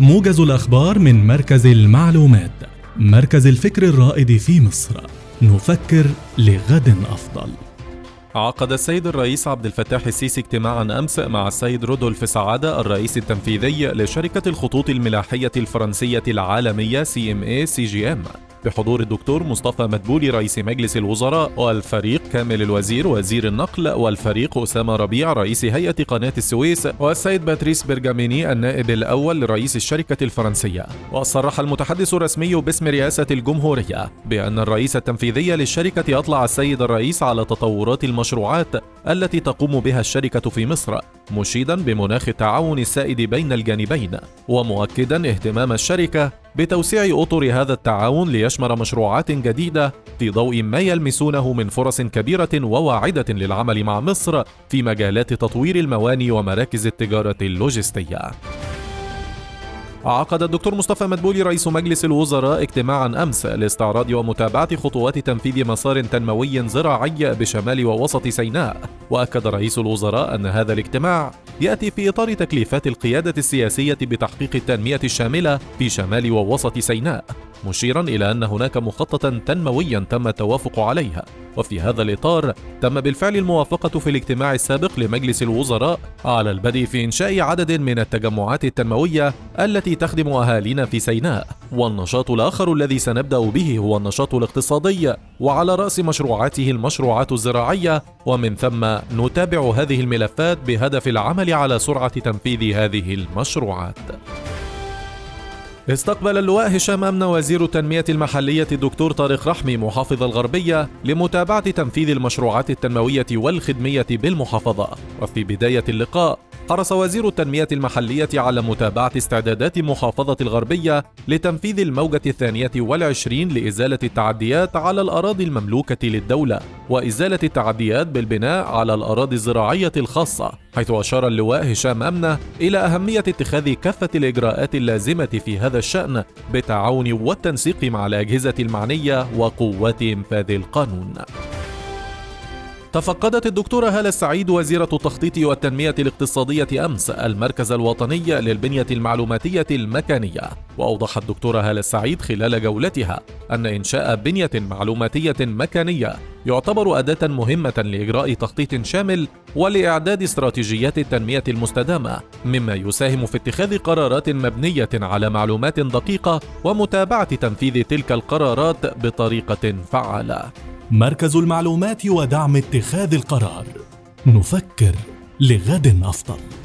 موجز الأخبار من مركز المعلومات مركز الفكر الرائد في مصر. نفكر لغد أفضل. عقد السيد الرئيس عبد الفتاح السيسي اجتماعا أمس مع السيد رودولف سعادة الرئيس التنفيذي لشركة الخطوط الملاحية الفرنسية العالمية سي إم اي سي جي إم. بحضور الدكتور مصطفى مدبولي رئيس مجلس الوزراء والفريق كامل الوزير وزير النقل والفريق أسامة ربيع رئيس هيئة قناة السويس والسيد باتريس برجاميني النائب الأول لرئيس الشركة الفرنسية. وصرح المتحدث الرسمي باسم رئاسة الجمهورية بأن الرئيس التنفيذي للشركة أطلع السيد الرئيس على تطورات المشروعات التي تقوم بها الشركة في مصر. مشيدا بمناخ التعاون السائد بين الجانبين ومؤكدا اهتمام الشركة بتوسيع أطر هذا التعاون ليشمل مشروعات جديدة في ضوء ما يلمسونه من فرص كبيرة وواعدة للعمل مع مصر في مجالات تطوير المواني ومراكز التجارة اللوجستية. عقد الدكتور مصطفى مدبولي رئيس مجلس الوزراء اجتماعا أمس لاستعراض ومتابعة خطوات تنفيذ مسار تنموي زراعي بشمال ووسط سيناء. وأكد رئيس الوزراء أن هذا الاجتماع يأتي في إطار تكليفات القيادة السياسية بتحقيق التنمية الشاملة في شمال ووسط سيناء مشيرا إلى أن هناك مخططا تنمويا تم التوافق عليها. وفي هذا الإطار تم بالفعل الموافقة في الاجتماع السابق لمجلس الوزراء على البدء في إنشاء عدد من التجمعات التنموية التي تخدم أهالينا في سيناء. والنشاط الآخر الذي سنبدأ به هو النشاط الاقتصادي وعلى رأس مشروعاته المشروعات الزراعية. ومن ثم نتابع هذه الملفات بهدف العمل على سرعة تنفيذ هذه المشروعات. استقبل اللواء هشام أمن وزير التنمية المحلية الدكتور طارق رحمي محافظ الغربية لمتابعة تنفيذ المشروعات التنموية والخدمية بالمحافظة. وفي بداية اللقاء حرص وزير التنمية المحلية على متابعة استعدادات محافظة الغربية لتنفيذ الموجة الثانية والعشرين لإزالة التعديات على الأراضي المملوكة للدولة وإزالة التعديات بالبناء على الأراضي الزراعية الخاصة حيث أشار اللواء هشام أمنة إلى أهمية اتخاذ كافة الإجراءات اللازمة في هذا الشأن بالتعاون والتنسيق مع الأجهزة المعنية وقوات إنفاذ القانون. تفقدت الدكتورة هالة السعيد وزيرة التخطيط والتنمية الاقتصادية أمس المركز الوطني للبنية المعلوماتية المكانية. وأوضحت الدكتورة هالة السعيد خلال جولتها أن إنشاء بنية معلوماتية مكانية يعتبر أداة مهمة لإجراء تخطيط شامل ولإعداد استراتيجيات التنمية المستدامة مما يساهم في اتخاذ قرارات مبنية على معلومات دقيقة ومتابعة تنفيذ تلك القرارات بطريقة فعالة. مركز المعلومات ودعم اتخاذ القرار. نفكر لغد أفضل.